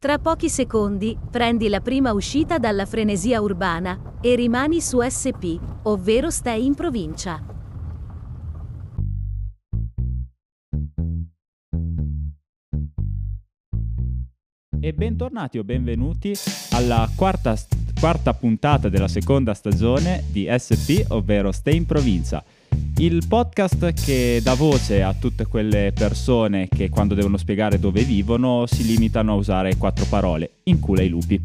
Tra pochi secondi, prendi la prima uscita dalla frenesia urbana e rimani su SP, ovvero stai in provincia. E bentornati o benvenuti alla quarta, quarta puntata della seconda stagione di SP, ovvero Stay in provincia. Il podcast che dà voce a tutte quelle persone che quando devono spiegare dove vivono si limitano a usare quattro parole, in culo ai lupi.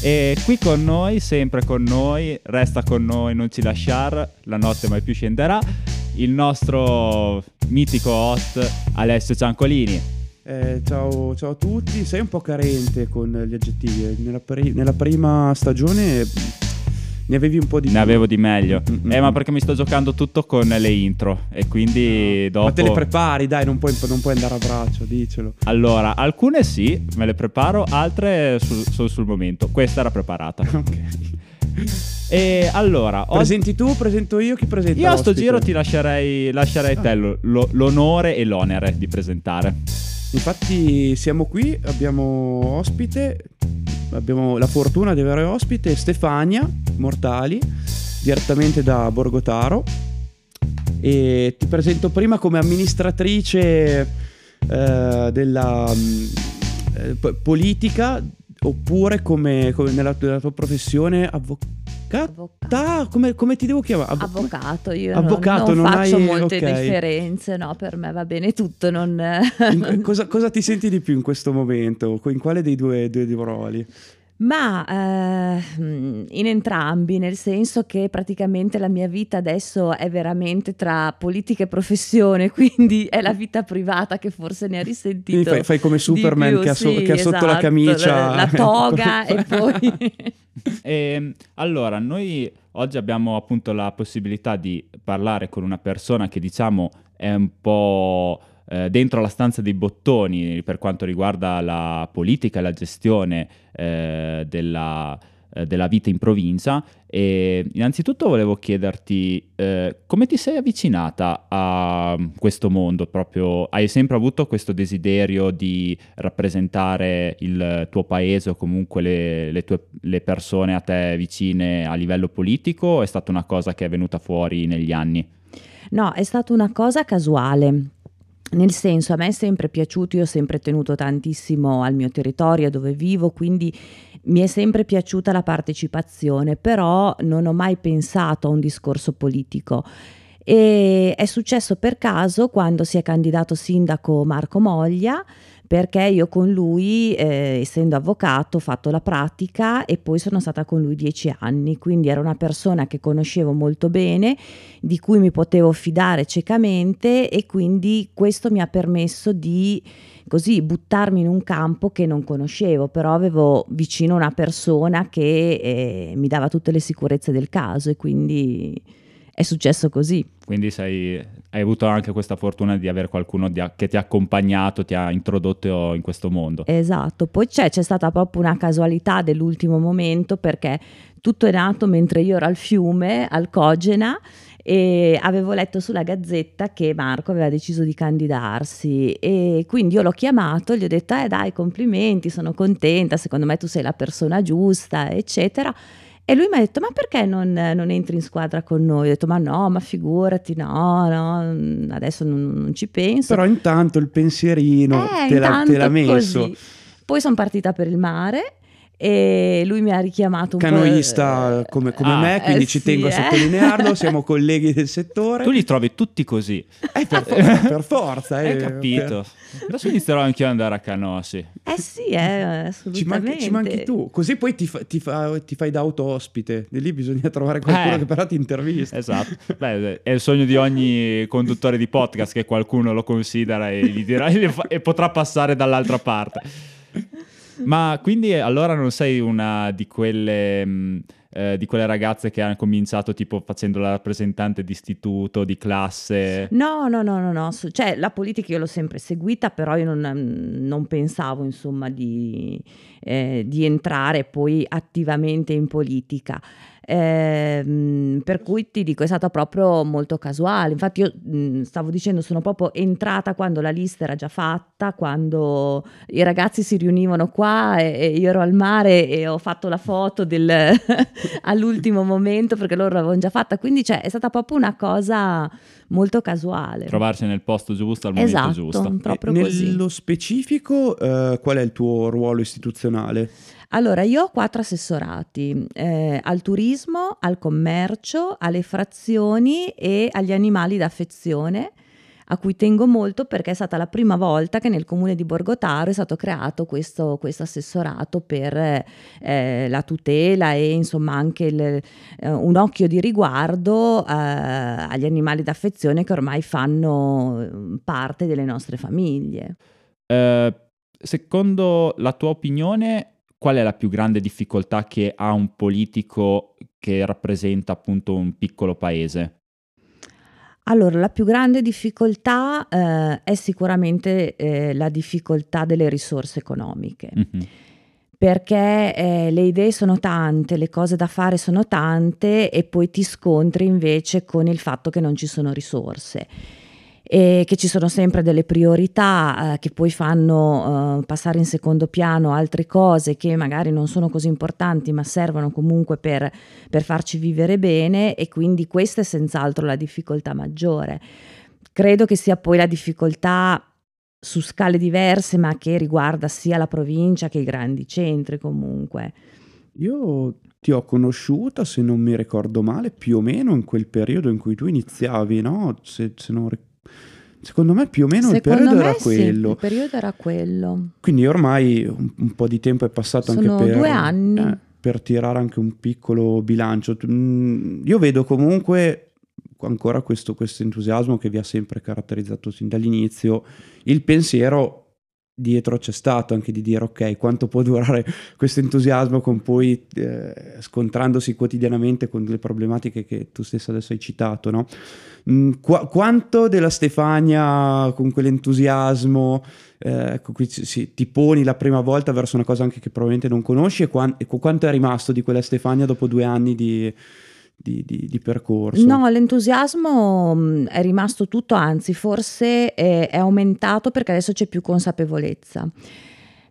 E qui con noi, sempre con noi, resta con noi, non ci lasciare, la notte mai più scenderà, il nostro mitico host Alessio Ciancolini. Eh, ciao, ciao, a tutti, sei un po' carente con gli aggettivi. Nella, pri- nella prima stagione ne avevi un po' di ne più. avevo di meglio. Mm-mm. Eh, ma perché mi sto giocando tutto con le intro e quindi dopo... Ma te le prepari, dai, non puoi, non puoi andare a braccio, dicelo. Allora, alcune sì, me le preparo, altre sul, solo sul momento. Questa era preparata. Ok. E allora, Presenti tu, presento io, chi presenta? io a sto giro ti lascerei, lascerei te lo- lo- l'onore e l'onere di presentare. Infatti siamo qui, abbiamo ospite, abbiamo la fortuna di avere ospite Stefania Mortali, direttamente da Borgotaro. E ti presento prima come amministratrice eh, della mm, eh, po- politica oppure come, come nella, nella tua professione avvocata? Come, come ti devo chiamare? Avvo- Avvocato, io Avvocato, non, non faccio hai- molte ok. differenze, no, per me va bene tutto, non... in- cosa, cosa ti senti di più in questo momento? In quale dei due, due, due ruoli? Ma eh, in entrambi, nel senso che praticamente la mia vita adesso è veramente tra politica e professione, quindi è la vita privata che forse ne ha risentito. Fai, fai come Superman più, che ha, so- sì, che ha sotto la esatto, camicia la, la toga e poi... E, allora, noi oggi abbiamo appunto la possibilità di parlare con una persona che diciamo è un po' eh, dentro la stanza dei bottoni per quanto riguarda la politica e la gestione eh, della, eh, della vita in provincia. E innanzitutto volevo chiederti eh, come ti sei avvicinata a questo mondo? Proprio hai sempre avuto questo desiderio di rappresentare il tuo paese o comunque le, le tue le persone a te vicine a livello politico? O è stata una cosa che è venuta fuori negli anni? No, è stata una cosa casuale. Nel senso, a me è sempre piaciuto, io ho sempre tenuto tantissimo al mio territorio dove vivo, quindi mi è sempre piaciuta la partecipazione, però non ho mai pensato a un discorso politico. E è successo per caso quando si è candidato sindaco Marco Moglia, perché io con lui, eh, essendo avvocato, ho fatto la pratica e poi sono stata con lui dieci anni, quindi era una persona che conoscevo molto bene, di cui mi potevo fidare ciecamente e quindi questo mi ha permesso di così buttarmi in un campo che non conoscevo, però avevo vicino una persona che eh, mi dava tutte le sicurezze del caso e quindi è successo così. Quindi sei- hai avuto anche questa fortuna di avere qualcuno di- che ti ha accompagnato, ti ha introdotto in questo mondo. Esatto, poi c'è, c'è stata proprio una casualità dell'ultimo momento perché tutto è nato mentre io ero al fiume, al Cogena, e avevo letto sulla gazzetta che Marco aveva deciso di candidarsi e quindi io l'ho chiamato, gli ho detto eh dai complimenti, sono contenta, secondo me tu sei la persona giusta, eccetera. E lui mi ha detto: Ma perché non, non entri in squadra con noi? Ho detto: Ma no, ma figurati, no, no, adesso non, non ci penso. Però intanto il pensierino Eh, te, l'ha, messo. Poi sono partita per il mare e lui mi ha richiamato un Canoista po'. come, come Ah, me, quindi eh ci sì, tengo a eh. sottolinearlo, siamo colleghi del settore. Tu li trovi tutti così. Eh, per, for- per forza. Hai eh, capito? Adesso inizierò anche io ad andare a canoa, sì. Eh sì, eh, Ci manchi, assolutamente. ci manchi tu, così poi ti, fa- ti fa- ti fai da auto ospite. Di lì bisogna trovare qualcuno Eh. che però ti intervista. Esatto. Beh, è il sogno di ogni conduttore di podcast che qualcuno lo considera e gli dirà e fa- e potrà passare dall'altra parte. Ma quindi eh, allora non sei una di quelle, mh, eh, di quelle ragazze che hanno cominciato tipo facendo la rappresentante di istituto, di classe? No, no, no, no, no, cioè la politica io l'ho sempre seguita, però io non, non pensavo insomma di, eh, di entrare poi attivamente in politica. Ehm, per cui ti dico, è stata proprio molto casuale. Infatti, io mh, stavo dicendo, sono proprio entrata quando la lista era già fatta, quando i ragazzi si riunivano qua e, e io ero al mare e ho fatto la foto del, all'ultimo momento perché loro l'avevano già fatta. Quindi cioè, è stata proprio una cosa molto casuale. Trovarsi nel posto giusto al momento Esatto, giusto. proprio E così. Nello specifico, eh, qual è il tuo ruolo istituzionale? Allora, io ho quattro assessorati, eh, al turismo, al commercio, alle frazioni e agli animali d'affezione, a cui tengo molto perché è stata la prima volta che nel comune di Borgotaro è stato creato questo, questo assessorato per eh, la tutela e insomma anche il- eh, un occhio di riguardo eh, agli animali d'affezione che ormai fanno eh, parte delle nostre famiglie. Eh, secondo la tua opinione, qual è la più grande difficoltà che ha un politico che rappresenta appunto un piccolo paese? Allora, la più grande difficoltà eh, è sicuramente eh, la difficoltà delle risorse economiche, Mhm. perché eh, le idee sono tante, le cose da fare sono tante e poi ti scontri invece con il fatto che non ci sono risorse e che ci sono sempre delle priorità eh, che poi fanno eh, passare in secondo piano altre cose che magari non sono così importanti ma servono comunque per, per farci vivere bene e quindi questa è senz'altro la difficoltà maggiore. Credo che sia poi la difficoltà su scale diverse ma che riguarda sia la provincia che i grandi centri comunque. Io ti ho conosciuta, se non mi ricordo male, più o meno in quel periodo in cui tu iniziavi, no? Se, se non ric- Secondo me più o meno il Secondo periodo me era sì, quello. il periodo era quello. Quindi ormai un, un po' di tempo è passato Sono anche per, due anni. eh, per tirare anche un piccolo bilancio. Mm, Io vedo comunque ancora questo, questo entusiasmo che vi ha sempre caratterizzato sin dall'inizio. Il pensiero dietro c'è stato anche di dire ok, quanto può durare questo entusiasmo con poi eh, scontrandosi quotidianamente con le problematiche che tu stessa adesso hai citato, no? Mm, qua- quanto della Stefania con quell'entusiasmo eh, cui ci- si- ti poni la prima volta verso una cosa anche che probabilmente non conosci e, quan- e qu- quanto è rimasto di quella Stefania dopo due anni di, di- di- di percorso? No, l'entusiasmo mh, è rimasto tutto, anzi forse è, è aumentato perché adesso c'è più consapevolezza.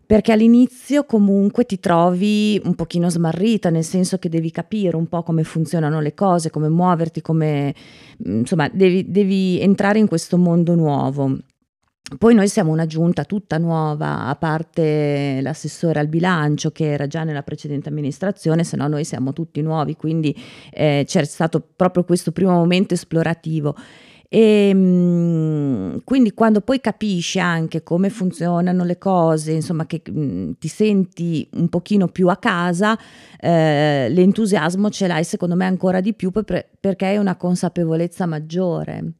Perché all'inizio comunque ti trovi un pochino smarrita, nel senso che devi capire un po' come funzionano le cose, come muoverti, come mh, insomma, devi, devi entrare in questo mondo nuovo. Poi noi siamo una giunta tutta nuova, a parte l'assessore al bilancio che era già nella precedente amministrazione, se no noi siamo tutti nuovi, quindi eh, c'è stato proprio questo primo momento esplorativo. E mm, quindi quando poi capisci anche come funzionano le cose, insomma che mm, ti senti un pochino più a casa, eh, l'entusiasmo ce l'hai secondo me ancora di più per- perché hai una consapevolezza maggiore.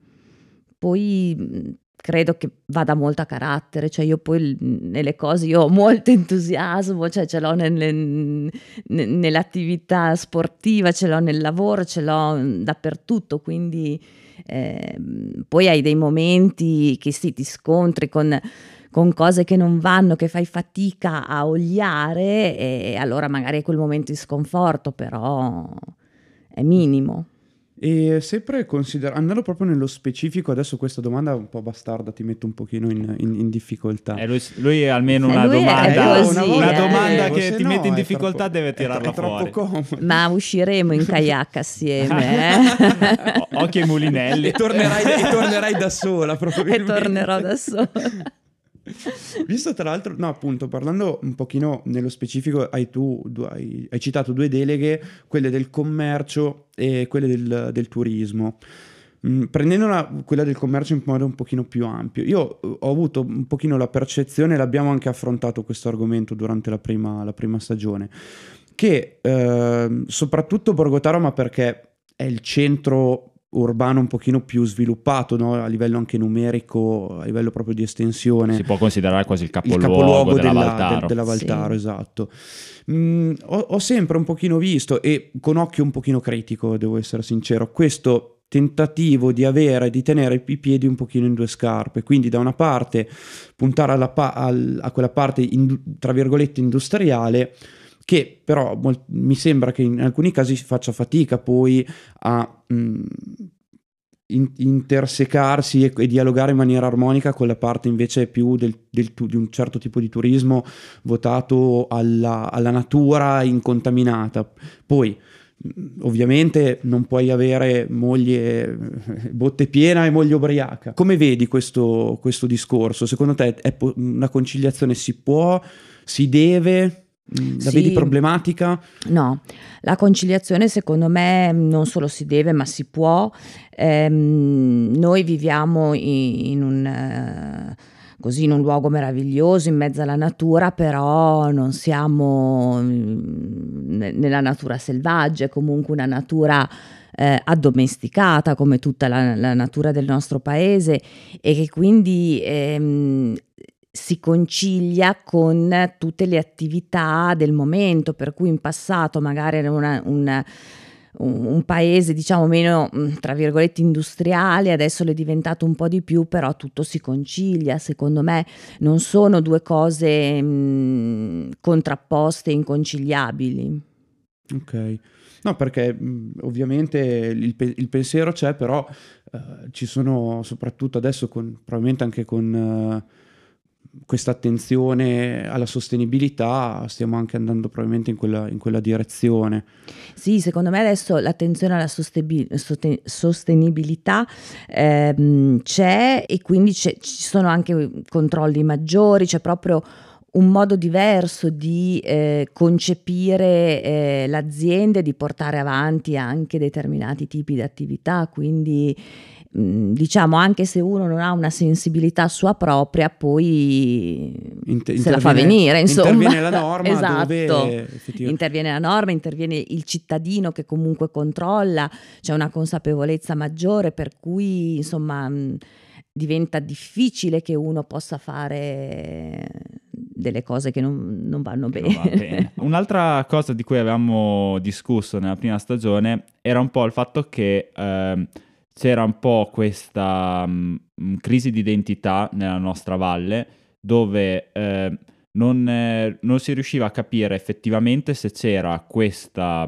Poi mh, credo che vada molto a carattere, cioè io poi l- nelle cose io ho molto entusiasmo, cioè ce l'ho nelle- nell'attività sportiva, ce l'ho nel lavoro, ce l'ho mh, dappertutto, quindi ehm, poi hai dei momenti che sì, ti scontri con, con cose che non vanno, che fai fatica a oliare e allora magari è quel momento di sconforto, però è minimo. E sempre consider- andando proprio nello specifico, adesso questa domanda è un po' bastarda, ti metto un pochino in, in- in difficoltà. Eh, lui, lui almeno Eh, una lui è domanda, così, una eh. domanda Eh, che se ti no mette in è difficoltà troppo- deve è- tirarla è troppo fuori. comodo. Ma usciremo in kayak assieme eh? O- Occhio ai mulinelli. E tornerai, e tornerai da sola, e probabilmente. tornerò da sola. Visto tra l'altro, no, appunto, parlando un pochino nello specifico, hai, tu, hai, hai citato due deleghe, quelle del commercio e quelle del, del turismo. Mm, prendendo la- quella del commercio in modo un pochino più ampio, io eh, ho avuto un pochino la percezione, l'abbiamo anche affrontato questo argomento durante la prima, la prima stagione, che ehm, soprattutto Borgotaro, ma perché è il centro urbano un pochino più sviluppato no? a livello anche numerico, a livello proprio di estensione Si può considerare quasi il il capoluogo, capoluogo della, della, Valtaro. de- della Valtaro, Sì. esatto. Mm, ho, ho sempre un pochino visto, e con occhio un pochino critico, devo essere sincero, questo tentativo di avere, di tenere i piedi un pochino in due scarpe, quindi da una parte puntare alla pa- al- a quella parte, indu- tra virgolette, industriale, che però mol- mi sembra che in alcuni casi si faccia fatica poi a mh, in- intersecarsi e, e dialogare in maniera armonica con la parte invece più del, del tu- di un certo tipo di turismo votato alla, alla natura incontaminata. Poi ovviamente non puoi avere moglie botte piena e moglie ubriaca. Come vedi questo, questo discorso? Secondo te po- una conciliazione si può, si deve? La Sì. vedi problematica? No, la conciliazione secondo me non solo si deve, ma si può. Ehm, noi viviamo i- in un, eh, così, in un luogo meraviglioso, in mezzo alla natura, però non siamo mm, ne- nella natura selvaggia, è comunque una natura eh, addomesticata come tutta la, la natura del nostro paese e che quindi ehm, si concilia con tutte le attività del momento, per cui in passato magari era una- un, un- paese diciamo meno, mm, tra virgolette, industriale, adesso l'è diventato un po' di più, però tutto si concilia, secondo me non sono due cose mm, contrapposte inconciliabili. Ok. No, perché mh, ovviamente il, pe- il pensiero c'è, però eh, ci sono soprattutto adesso con, probabilmente anche con eh, questa attenzione alla sostenibilità, stiamo anche andando probabilmente in quella, in quella direzione. Sì, secondo me adesso l'attenzione alla sostenibilità ehm, c'è e quindi c'è- ci sono anche controlli maggiori, c'è proprio un modo diverso di eh, concepire eh, l'azienda e di portare avanti anche determinati tipi di attività, quindi diciamo anche se uno non ha una sensibilità sua propria, poi Inter- se la fa venire, insomma. Interviene la norma Esatto. Interviene la norma, interviene il cittadino che comunque controlla, c'è una consapevolezza maggiore per cui insomma mh, diventa difficile che uno possa fare delle cose che non, non vanno bene. non va bene. Un'altra cosa di cui avevamo discusso nella prima stagione era un po' il fatto che ehm, c'era un po' questa mm, crisi di identità nella nostra valle dove eh, non, eh, non si riusciva a capire effettivamente se c'era questa,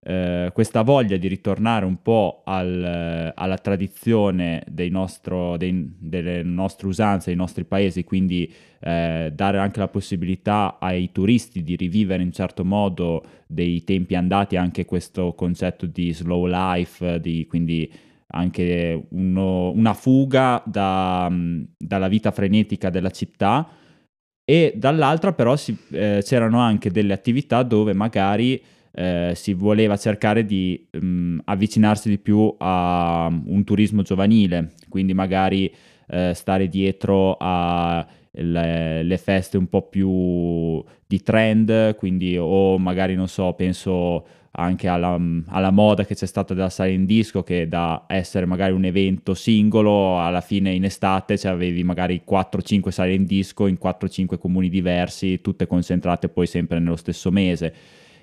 eh, questa voglia di ritornare un po' al, eh, alla tradizione nostro- dei- delle nostre usanze, dei nostri paesi, quindi eh, dare anche la possibilità ai turisti di rivivere in certo modo dei tempi andati, anche questo concetto di slow life, di, quindi anche uno- una fuga da- dalla vita frenetica della città. E dall'altra però si- eh, c'erano anche delle attività dove magari eh, si voleva cercare di mm, avvicinarsi di più a un turismo giovanile, quindi magari eh, stare dietro alle le feste un po' più di trend, quindi o magari non so, penso anche alla, alla moda che c'è stata della sala in disco che da essere magari un evento singolo alla fine in estate cioè avevi magari 4-5 sale in disco in 4-5 comuni diversi tutte concentrate poi sempre nello stesso mese.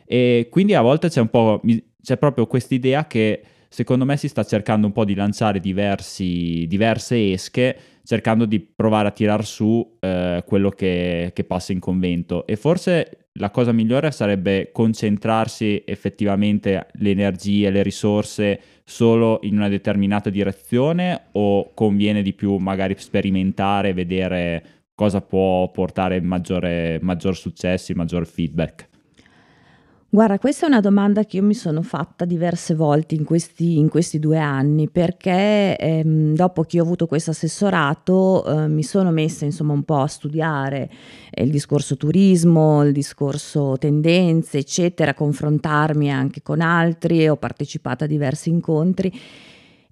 E quindi a volte c'è un po' c'è proprio quest'idea che secondo me si sta cercando un po' di lanciare diversi, diverse esche cercando di provare a tirar su eh, quello che, che passa in convento. E forse la cosa migliore sarebbe concentrarsi effettivamente le energie, le risorse solo in una determinata direzione o conviene di più magari sperimentare, vedere cosa può portare maggiore, maggior successi, maggior feedback? Guarda, questa è una domanda che io mi sono fatta diverse volte in questi, in questi due anni perché ehm, dopo che ho avuto questo assessorato eh, mi sono messa insomma un po' a studiare eh, il discorso turismo, il discorso tendenze, eccetera, confrontarmi anche con altri ho partecipato a diversi incontri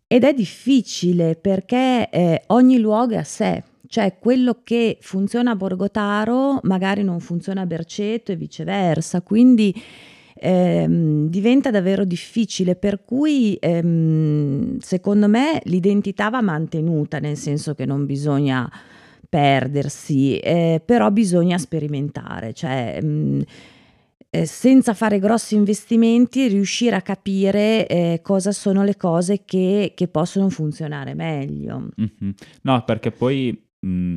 ed è difficile perché eh, ogni luogo è a sé. Cioè quello che funziona a Borgotaro magari non funziona a Berceto e viceversa, quindi ehm, diventa davvero difficile, per cui ehm, secondo me l'identità va mantenuta, nel senso che non bisogna perdersi, eh, però bisogna sperimentare, cioè mh, eh, senza fare grossi investimenti riuscire a capire eh, cosa sono le cose che, che possono funzionare meglio. Mhm. No, perché poi mh,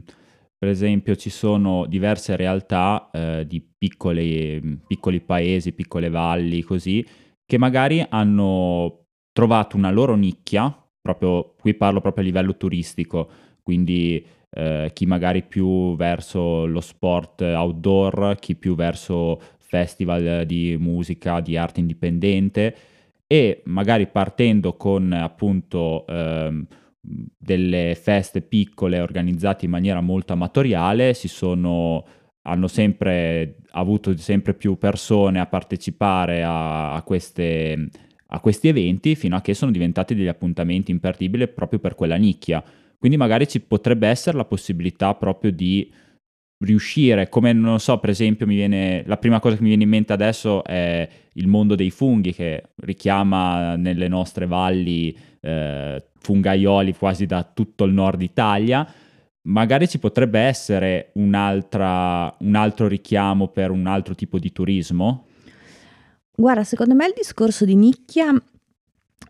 per esempio ci sono diverse realtà eh, di piccoli, piccoli paesi, piccole valli, così, che magari hanno trovato una loro nicchia, proprio, qui parlo proprio a livello turistico, quindi eh, chi magari più verso lo sport outdoor, chi più verso festival di musica, di arte indipendente e magari partendo con appunto ehm, delle feste piccole organizzate in maniera molto amatoriale si sono hanno sempre avuto sempre più persone a partecipare a, a, queste, a questi eventi fino a che sono diventati degli appuntamenti imperdibili proprio per quella nicchia. Quindi magari ci potrebbe essere la possibilità proprio di riuscire, come non so, per esempio, mi viene, la prima cosa che mi viene in mente adesso è il mondo dei funghi che richiama nelle nostre valli eh, fungaioli quasi da tutto il nord Italia. Magari ci potrebbe essere un altro richiamo per un altro tipo di turismo? Guarda, secondo me il discorso di nicchia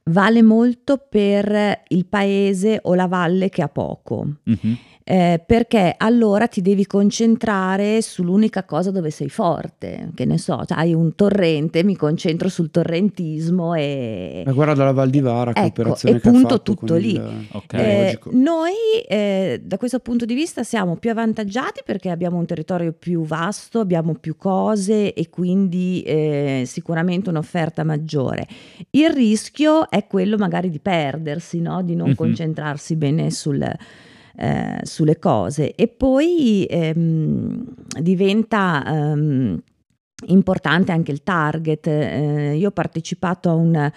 vale molto per il paese o la valle che ha poco. Mm-hmm eh, perché allora ti devi concentrare sull'unica cosa dove sei forte, che ne so, cioè hai un torrente, mi concentro sul torrentismo e... Ma guarda la Val di Vara, che ecco, operazione e punto tutto lì. Il... Okay. Eh, noi eh, da questo punto di vista siamo più avvantaggiati perché abbiamo un territorio più vasto, abbiamo più cose e quindi eh, sicuramente un'offerta maggiore. Il rischio è quello magari di perdersi, no? di non mm-hmm. concentrarsi bene sul eh, sulle cose e poi ehm, diventa ehm, importante anche il target. Eh, io ho partecipato a un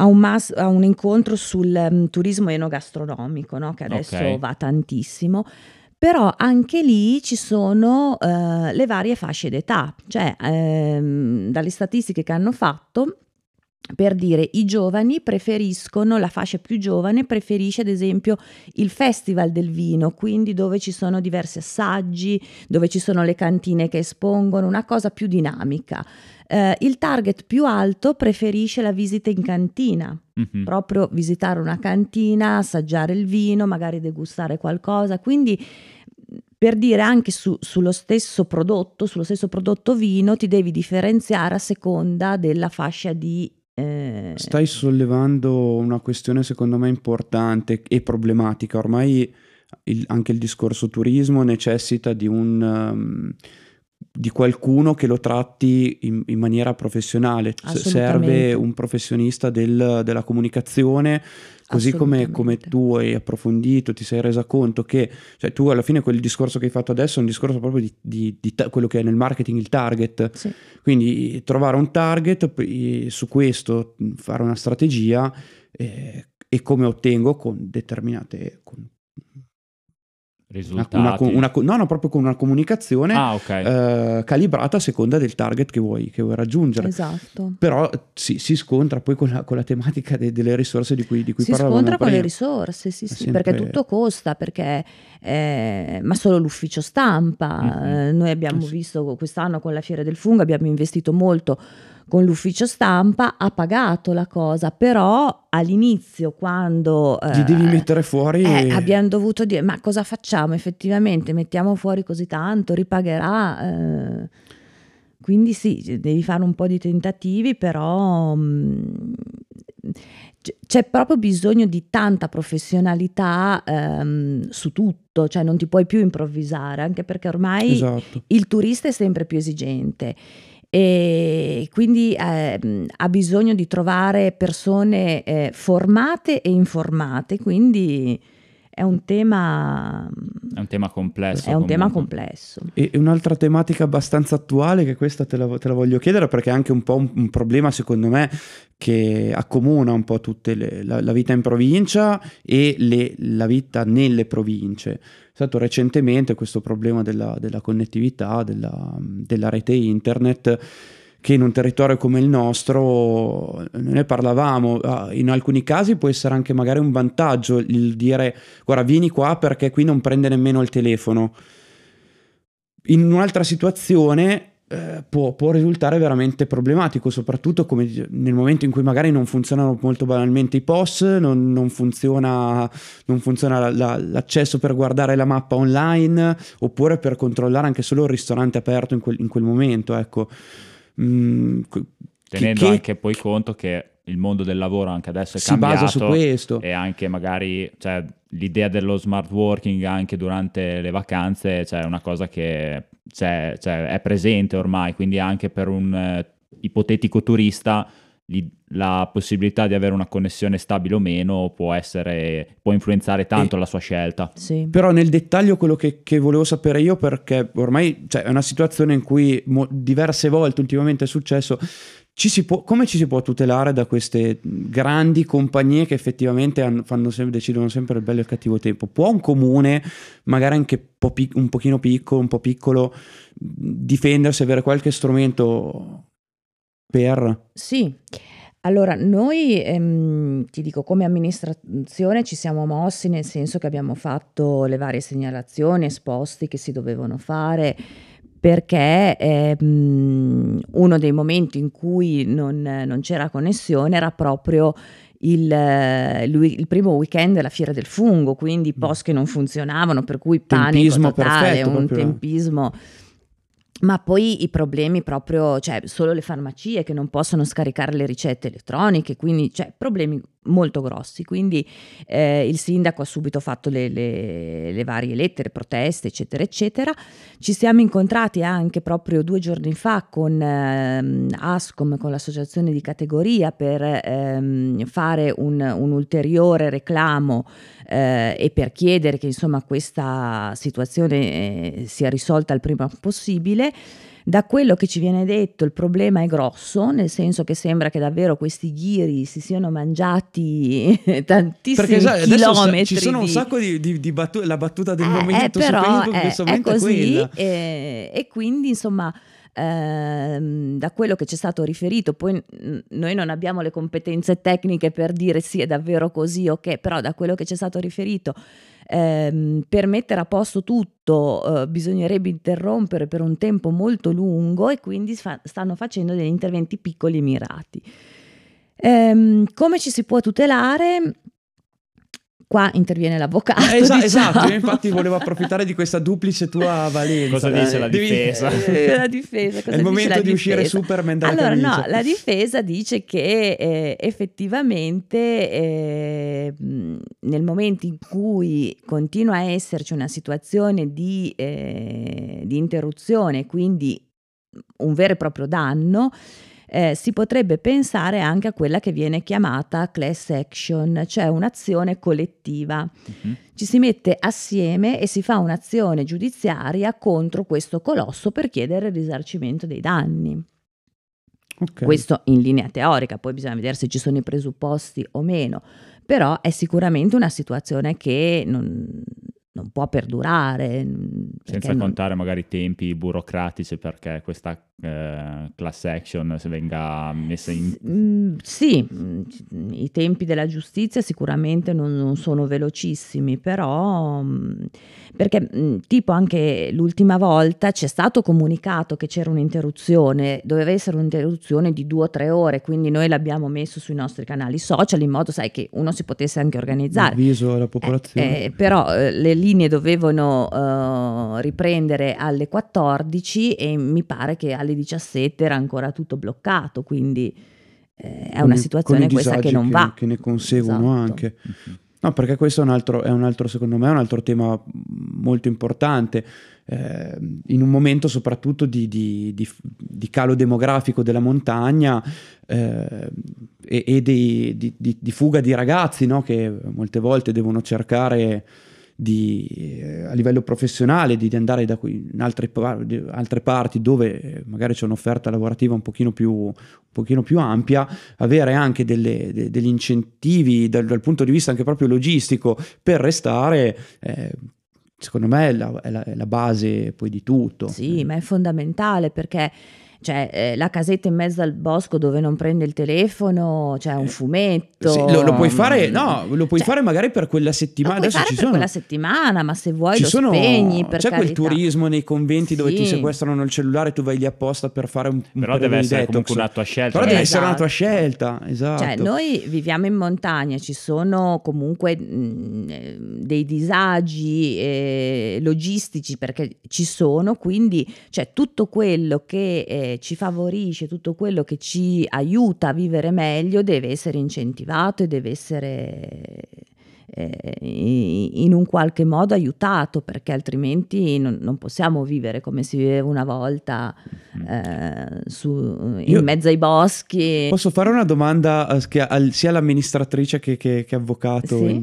a un, mas- a un, incontro sul um, turismo enogastronomico, no? che adesso okay. va tantissimo, però anche lì ci sono uh, le varie fasce d'età, cioè um, dalle statistiche che hanno fatto per dire i giovani preferiscono, la fascia più giovane preferisce ad esempio il festival del vino, quindi dove ci sono diversi assaggi, dove ci sono le cantine che espongono, una cosa più dinamica. Eh, il target più alto preferisce la visita in cantina, mm-hmm. proprio visitare una cantina, assaggiare il vino, magari degustare qualcosa, quindi per dire anche su, sullo stesso prodotto, sullo stesso prodotto vino, ti devi differenziare a seconda della fascia di eh... Stai sollevando una questione secondo me importante e problematica. Ormai il, anche il discorso turismo necessita di un... Um, di qualcuno che lo tratti in, in maniera professionale. Serve un professionista del, della comunicazione, così come, come, tu hai approfondito, ti sei resa conto che cioè, tu alla fine quel discorso che hai fatto adesso è un discorso proprio di, di, di ta- quello che è nel marketing il target. Sì. Quindi trovare un target, su questo fare una strategia eh, e come ottengo con determinate... Con, risultati. Una, una, una, no, no, proprio con una comunicazione ah, okay. eh, calibrata a seconda del target che vuoi, che vuoi raggiungere. Esatto. Però si, si scontra poi con la, con la tematica de, delle risorse di cui, di cui si parlavamo. Si scontra prima. con le risorse, sì, sì, sempre... perché tutto costa, perché, eh, ma solo l'ufficio stampa. Mm-hmm. noi abbiamo sì. visto quest'anno con la Fiera del Fungo, abbiamo investito molto con l'ufficio stampa ha pagato la cosa, però all'inizio quando... Gli eh, devi mettere fuori... Eh, abbiamo dovuto dire, ma cosa facciamo effettivamente? Mettiamo fuori così tanto, ripagherà... Eh, quindi sì, devi fare un po' di tentativi, però mh, mm, c'è proprio bisogno di tanta professionalità ehm, su tutto, cioè non ti puoi più improvvisare, anche perché ormai esatto. il turista è sempre più esigente e quindi eh, ha bisogno di trovare persone eh, formate e informate, quindi è un tema... È un tema complesso. È un comunque. tema complesso. E un'altra tematica abbastanza attuale, che questa te la, te la voglio chiedere, perché è anche un po' un, un problema, secondo me, che accomuna un po' tutta la, la, vita in provincia e le, la vita nelle province. È stato recentemente questo problema della, della connettività, della, della rete internet che in un territorio come il nostro ne parlavamo, ah, in alcuni casi può essere anche magari un vantaggio il dire guarda vieni qua perché qui non prende nemmeno il telefono. In un'altra situazione eh, può, può, risultare veramente problematico, soprattutto come nel momento in cui magari non funzionano molto banalmente i POS, non, non funziona, non funziona la, l'accesso per guardare la mappa online oppure per controllare anche solo il ristorante aperto in quel, in quel momento. Ecco. Mm, Tenendo che, anche poi conto che il mondo del lavoro anche adesso è si cambiato basa su questo. e anche magari cioè, l'idea dello smart working anche durante le vacanze cioè, è una cosa che cioè, cioè, è presente ormai, quindi anche per un eh, ipotetico turista la possibilità di avere una connessione stabile o meno può, essere, può influenzare tanto e, la sua scelta. Sì. Però nel dettaglio quello che, che volevo sapere io, perché ormai cioè, è una situazione in cui mo, diverse volte ultimamente è successo, ci può, come ci si può tutelare da queste grandi compagnie che effettivamente hanno, sem- decidono sempre il bello e il cattivo tempo? Può un comune, magari anche po pic- un pochino piccolo, un po' piccolo, difendersi, avere qualche strumento per... Sì. Allora, noi ehm, ti dico, come amministrazione ci siamo mossi nel senso che abbiamo fatto le varie segnalazioni, esposti che si dovevano fare perché ehm, uno dei momenti in cui non, non c'era connessione era proprio il, il, primo weekend della fiera del fungo, quindi mm. post che non funzionavano, per cui panico tempismo totale, un tempismo ma poi i problemi proprio, cioè solo le farmacie che non possono scaricare le ricette elettroniche, quindi cioè, problemi molto grossi. Quindi eh, il sindaco ha subito fatto le, le, le, varie lettere, proteste, eccetera, eccetera. Ci siamo incontrati anche proprio due giorni fa con eh, ASCOM, con l'associazione di categoria, per ehm, fare un, un, ulteriore reclamo eh, e per chiedere che insomma questa situazione eh, sia risolta il prima possibile. Da quello che ci viene detto il problema è grosso, nel senso che sembra che davvero questi ghiri si siano mangiati tantissimi Perché, sai, chilometri. Ci sono di... un sacco di, di, di battu- la battuta del eh, momento eh, però, su Facebook momento è così, e, e quindi insomma... Ehm, da quello che ci è stato riferito, poi noi non abbiamo le competenze tecniche per dire sì è davvero così, ok, però da quello che ci è stato riferito ehm, per mettere a posto tutto eh, bisognerebbe interrompere per un tempo molto lungo e quindi fa- stanno facendo degli interventi piccoli e mirati. Ehm, come ci si può tutelare? Qua interviene l'avvocato. Eh, esa- diciamo. Esatto, io infatti volevo approfittare di questa duplice tua valenza. Cosa dice la difesa? Devi... la difesa È il momento di uscire Superman dalla Allora camicia. no, la difesa dice che eh, effettivamente eh, nel momento in cui continua a esserci una situazione di, eh, di interruzione, quindi un vero e proprio danno, eh, si potrebbe pensare anche a quella che viene chiamata class action, cioè un'azione collettiva. Uh-huh. Ci si mette assieme e si fa un'azione giudiziaria contro questo colosso per chiedere il risarcimento dei danni. Okay. Questo in linea teorica, poi bisogna vedere se ci sono i presupposti o meno, però è sicuramente una situazione che non, non può perdurare. Senza non... contare magari i tempi burocratici perché questa eh, class action venga messa in... Mm, sì, mm, i tempi della giustizia sicuramente non, non sono velocissimi, però mm, perché tipo anche l'ultima volta c'è stato comunicato che c'era un'interruzione, doveva essere un'interruzione di due o tre ore, quindi noi l'abbiamo messo sui nostri canali social in modo sai che uno si potesse anche organizzare. Avviso alla popolazione. Eh, eh, però eh, le linee dovevano uh, riprendere alle 14 e mi pare che alle alle 17 era ancora tutto bloccato, quindi eh, è una situazione questa che non che, va. Che ne conseguono esatto. anche. No, perché questo è un, altro, è un altro, secondo me, è un altro tema molto importante. Eh, in un momento soprattutto di, di, di, di calo demografico della montagna eh, e, e di, fuga di ragazzi no? che molte volte devono cercare di, eh, a livello professionale di andare da qui in altre, altre, parti dove magari c'è un'offerta lavorativa un pochino più, un pochino più ampia, avere anche delle, de, degli incentivi dal, dal, punto di vista anche proprio logistico per restare. Eh, secondo me è la, è, la, è la, base poi di tutto. Sì, ma è fondamentale perché cioè eh, la casetta in mezzo al bosco dove non prende il telefono, c'è un Eh, fumetto. Sì, lo, lo puoi fare, mm, no, lo puoi cioè, fare magari per quella Lo settimana. puoi Adesso fare ci per sono. quella settimana, ma se vuoi ci lo sono- spegni per c'è quel carità. turismo nei conventi dove ti sequestrano il cellulare, tu vai lì apposta per fare un, un Però deve essere detox. comunque una tua scelta. Però deve eh. essere una tua Esatto. scelta, esatto. Cioè, noi viviamo in montagna, ci sono comunque mh, eh, dei disagi eh, logistici perché ci sono, quindi cioè, tutto quello che ci favorisce, tutto quello che ci aiuta a vivere meglio deve essere incentivato e deve essere eh, in un qualche modo aiutato perché altrimenti non, non possiamo vivere come si viveva una volta eh, su- in Io- mezzo ai boschi. Posso fare una domanda eh, sia all'amministratrice che, che- che avvocato? Sì.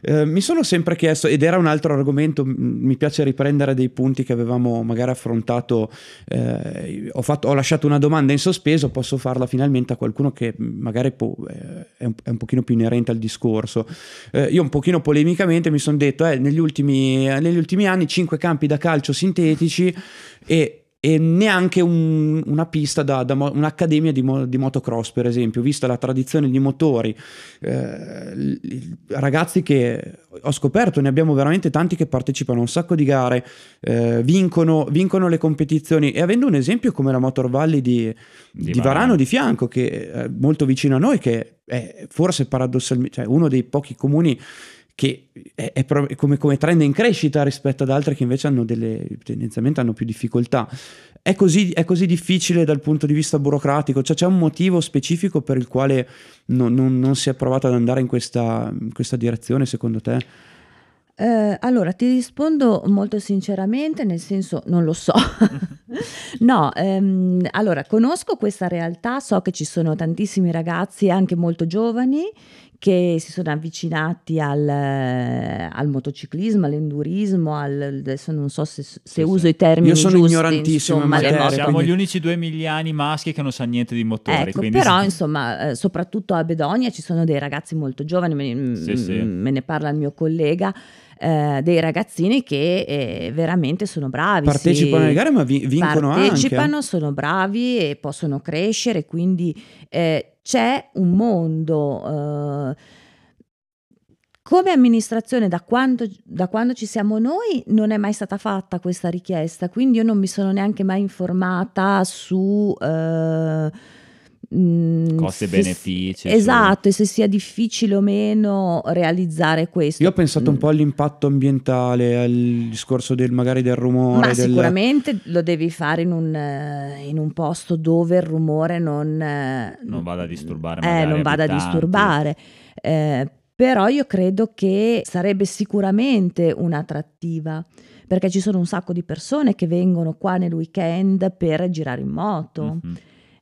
Eh, mi sono sempre chiesto, ed era un altro argomento, mi piace riprendere dei punti che avevamo magari affrontato, eh, ho, fatto- ho lasciato una domanda in sospeso, posso farla finalmente a qualcuno che magari può- eh, è, un, è un pochino più inerente al discorso. Eh, io un pochino polemicamente mi sono detto, eh, negli, ultimi, negli ultimi anni 5 campi da calcio sintetici e e neanche un- una pista da, da mo- un'accademia di, mo- di motocross per esempio vista la tradizione di motori eh, ragazzi che ho scoperto ne abbiamo veramente tanti che partecipano a un sacco di gare eh, vincono, vincono le competizioni e avendo un esempio come la Motor Valley di, Di di Varano Varano. di fianco che è molto vicino a noi che è forse paradossalmente cioè uno dei pochi comuni che è, è pro- come, come trend in crescita rispetto ad altre che invece hanno delle tendenzialmente hanno più difficoltà. È così, è così difficile dal punto di vista burocratico? Cioè c'è un motivo specifico per il quale non, non- non si è provato ad andare in questa, in questa direzione secondo te? Eh, allora, ti rispondo molto sinceramente, nel senso non lo so. no, ehm, allora, conosco questa realtà, so che ci sono tantissimi ragazzi, anche molto giovani, che si sono avvicinati al, eh, al motociclismo, all'endurismo, al, adesso non so se, se Sì, uso sì. i termini Io sono giusti, ignorantissimo in insomma, le materia, Siamo quindi- gli unici due emiliani maschi che non sanno niente di motori. Ecco, quindi però sì. insomma, eh, soprattutto a Bedonia ci sono dei ragazzi molto giovani, me, Sì, sì. me ne parla il mio collega, eh, dei ragazzini che eh, veramente sono bravi. Partecipano sì. alle gare ma vi- vincono Partecipano, anche? sono bravi e possono crescere, quindi eh, c'è un mondo. eh, come amministrazione, da quando, da quando ci siamo noi, non è mai stata fatta questa richiesta, quindi io non mi sono neanche mai informata su eh, Costi e benefici, Esatto, e se sia difficile o meno realizzare questo. Io ho pensato un Mm. po' all'impatto ambientale, al discorso del, magari del rumore. Ma del- sicuramente lo devi fare in un, eh, in un posto dove il rumore non, eh, Non vada a disturbare eh, non vada a disturbare. Eh, però io credo che sarebbe sicuramente un'attrattiva perché ci sono un sacco di persone che vengono qua nel weekend per girare in moto. Mhm.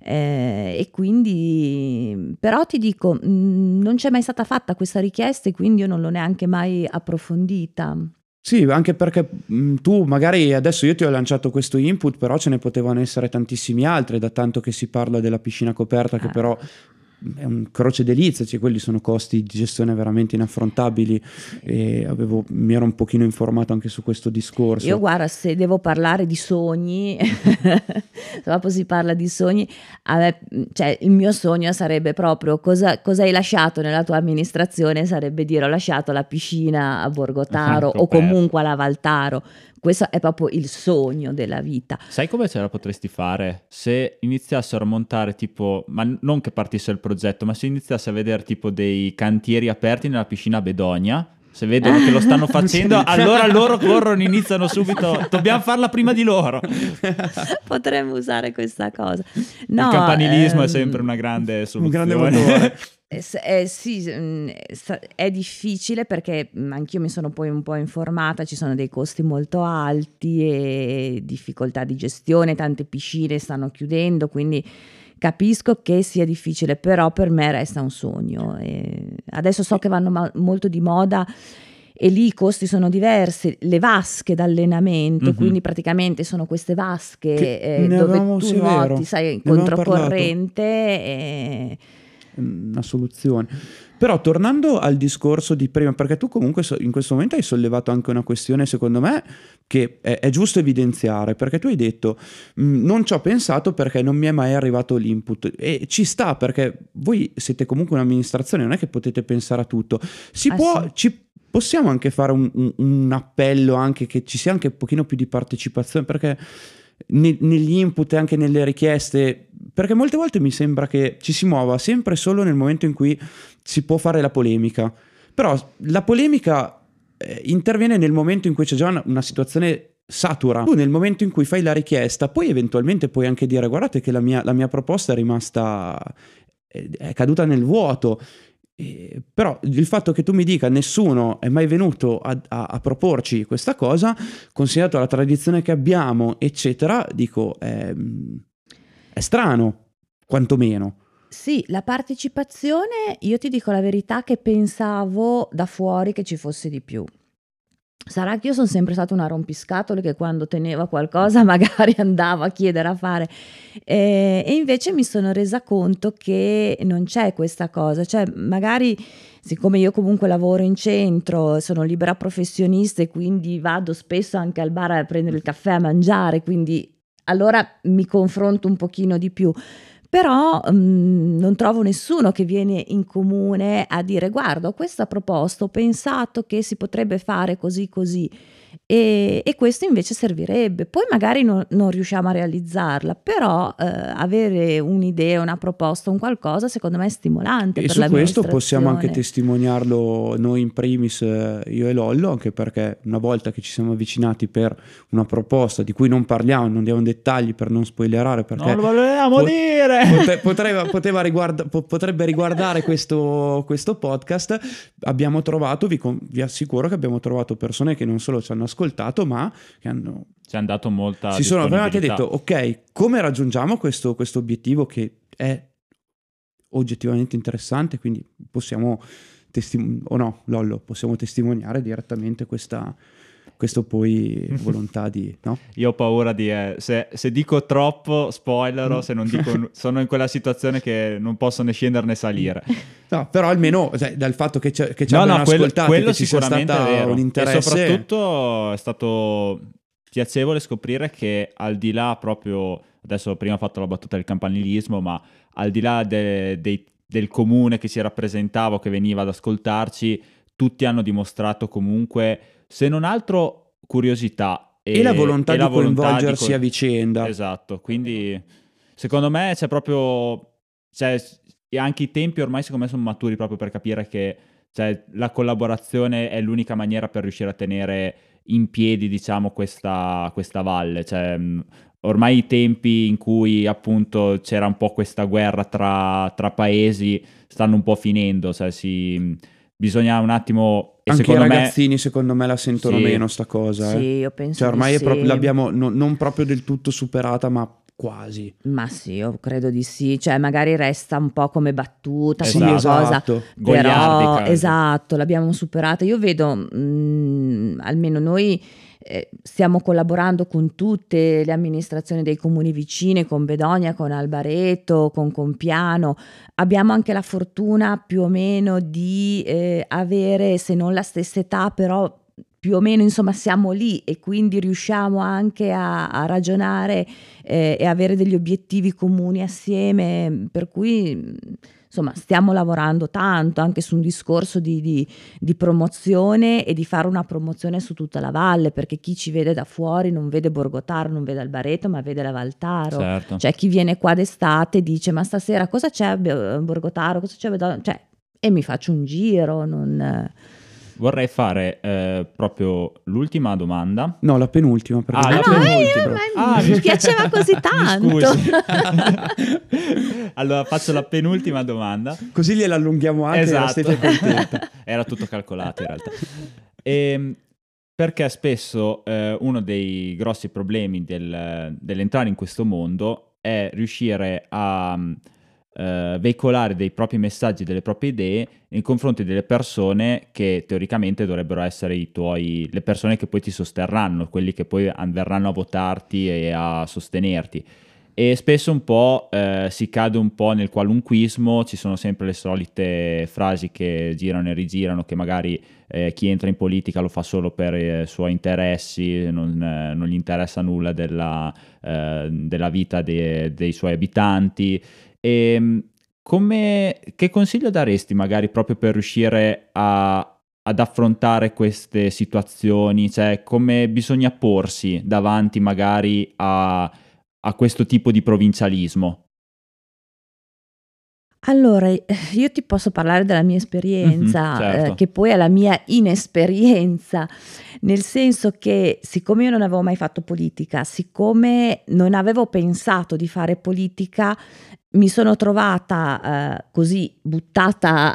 Eh, e quindi però ti dico mh, non c'è mai stata fatta questa richiesta e quindi io non l'ho neanche mai approfondita Sì, anche perché mh, tu magari adesso io ti ho lanciato questo input, però ce ne potevano essere tantissimi altri, da tanto che si parla della piscina coperta, che Ah. però è un croce delizia, cioè quelli sono costi di gestione veramente inaffrontabili e avevo- mi ero un pochino informato anche su questo discorso. Io guarda, se devo parlare di sogni, proprio si parla di sogni, me, cioè, il mio sogno sarebbe proprio cosa, cosa hai lasciato nella tua amministrazione, sarebbe dire ho lasciato la piscina a Borgotaro o comunque alla Valtaro. Questo è proprio il sogno della vita. Sai come ce la potresti fare? Se iniziassero a montare tipo, ma non che partisse il progetto, ma se iniziasse a vedere tipo dei cantieri aperti nella piscina Bedonia, se vedono che lo stanno facendo, allora loro corrono, iniziano subito, dobbiamo farla prima di loro. Potremmo usare questa cosa. No, il campanilismo è ehm, sempre una grande un soluzione. grande motore. Eh, eh, sì, mm, è difficile perché mm, anch'io mi sono poi un po' informata, ci sono dei costi molto alti e difficoltà di gestione, tante piscine stanno chiudendo, quindi capisco che sia difficile, però per me resta un sogno. E adesso so che vanno ma- molto di moda e lì i costi sono diversi, le vasche d'allenamento, Mhm. quindi praticamente sono queste vasche Che eh, dove avevamo- tu nuoti, vero, sai, avevamo controcorrente e... una soluzione. Però tornando al discorso di prima, perché tu comunque in questo momento hai sollevato anche una questione, secondo me, che è, è giusto evidenziare, perché tu hai detto "Mm, non ci ho pensato perché non mi è mai arrivato l'input e ci sta perché voi siete comunque un'amministrazione, non è che potete pensare a tutto. Si Ah, può, sì. ci possiamo anche fare un, un- un appello anche che ci sia anche un pochino più di partecipazione perché ne- negli input e anche nelle richieste perché molte volte mi sembra che ci si muova sempre solo nel momento in cui si può fare la polemica. Però la polemica eh, interviene nel momento in cui c'è già una, una situazione satura. Tu nel momento in cui fai la richiesta poi eventualmente puoi anche dire guardate che la mia, la mia proposta è rimasta è è caduta nel vuoto eh, però il fatto che tu mi dica nessuno è mai venuto a, a- a proporci questa cosa, considerato la tradizione che abbiamo, eccetera, dico è, è strano, quantomeno. Sì, la partecipazione, io ti dico la verità che pensavo da fuori che ci fosse di più. Sarà che io sono sempre stata una rompiscatole che quando teneva qualcosa magari andava a chiedere a fare. Eh, e invece mi sono resa conto che non c'è questa cosa, cioè magari siccome io comunque lavoro in centro, sono libera professionista e quindi vado spesso anche al bar a prendere il caffè a mangiare, quindi allora mi confronto un pochino di più però mm, non trovo nessuno che viene in comune a dire guarda ho questa proposta, ho pensato che si potrebbe fare così così e, e questo invece servirebbe. Poi magari non, non riusciamo a realizzarla, però eh, avere un'idea, una proposta, un qualcosa secondo me è stimolante. E per su questo possiamo anche testimoniarlo noi in primis, eh, io e Lollo, anche perché una volta che ci siamo avvicinati per una proposta di cui non parliamo, non diamo dettagli per non spoilerare, perché Non lo volevamo pot- dire! pote- potreva- poteva riguarda- po- potrebbe riguardare questo, questo podcast. Abbiamo trovato, vi, con- vi assicuro che abbiamo trovato persone che non solo ci hanno ascoltato, ma che hanno Ci hanno dato molta si sono veramente detto, ok, come raggiungiamo questo, questo obiettivo che è oggettivamente interessante, quindi possiamo testimoniare, o no, Lollo, possiamo testimoniare direttamente questa, questo poi volontà di, no? Io ho paura di... eh, se, se dico troppo, spoilerò, se non dico... sono in quella situazione che non posso né scendere né salire. No, però almeno cioè, dal fatto che, ci- che ci No, abbiano no, quello, ascoltato, quello che ci sia stato un interesse. E soprattutto è stato piacevole scoprire che al di là proprio, adesso prima ho fatto la battuta del campanilismo, ma al di là de- dei- del comune che si rappresentava o che veniva ad ascoltarci, tutti hanno dimostrato comunque, se non altro, curiosità. e la volontà e di la volontà coinvolgersi co- a vicenda. Esatto, quindi secondo me c'è proprio, cioè, e anche i tempi ormai secondo me sono maturi proprio per capire che cioè, la collaborazione è l'unica maniera per riuscire a tenere in piedi, diciamo, questa, questa valle. Cioè, mh, ormai i tempi in cui appunto c'era un po' questa guerra tra, tra paesi stanno un po' finendo, cioè si, bisogna un attimo... E Anche i secondo me ragazzini, secondo me, la sentono Sì. meno sta cosa. eh. Sì, io penso Cioè, ormai di è proprio- sì. l'abbiamo no- non proprio del tutto superata, ma quasi. Ma sì, io credo di sì, cioè magari resta un po' come battuta, Sì, come cosa, esatto. Però esatto, l'abbiamo superata. Io vedo, mm, almeno noi eh, stiamo collaborando con tutte le amministrazioni dei comuni vicini, con Bedonia, con Albareto, con Compiano. Abbiamo anche la fortuna più o meno di eh, avere, se non la stessa età, però più o meno insomma siamo lì e quindi riusciamo anche a, a ragionare eh, e avere degli obiettivi comuni assieme, per cui insomma stiamo lavorando tanto anche su un discorso di, di- di promozione e di fare una promozione su tutta la valle, perché chi ci vede da fuori non vede Borgotaro, non vede Albareto, ma vede la Valtaro. Certo. Cioè chi viene qua d'estate dice ma stasera cosa c'è a Borgotaro, cosa c'è a Bedonia? Cioè, e mi faccio un giro, non... vorrei fare eh, proprio l'ultima domanda. No, la penultima. perché- Ah, la no, penultima. io- ma Ah, mi piaceva così tanto. Allora faccio la penultima domanda. Così gliela allunghiamo anche e la esatto. Era tutto calcolato in realtà. Ehm, perché spesso eh, uno dei grossi problemi del- dell'entrare in questo mondo è riuscire a eh, veicolare dei propri messaggi, delle proprie idee nei confronti delle persone che teoricamente dovrebbero essere i tuoi, le persone che poi ti sosterranno, quelli che poi an- verranno a votarti e a sostenerti. e spesso un po' eh, si cade un po' nel qualunquismo, ci sono sempre le solite frasi che girano e rigirano, che magari eh, chi entra in politica lo fa solo per i eh, suoi interessi, non, eh, non, gli interessa nulla della, eh, della vita de, dei suoi abitanti. E, ehm, come, che consiglio daresti magari proprio per riuscire a, ad affrontare queste situazioni? Cioè, come bisogna porsi davanti magari a, a questo tipo di provincialismo? Allora, eh, io ti posso parlare della mia esperienza, mm-hmm, certo. eh, che poi è la mia inesperienza, nel senso che siccome io non avevo mai fatto politica, siccome non avevo pensato di fare politica, mi sono trovata eh, così buttata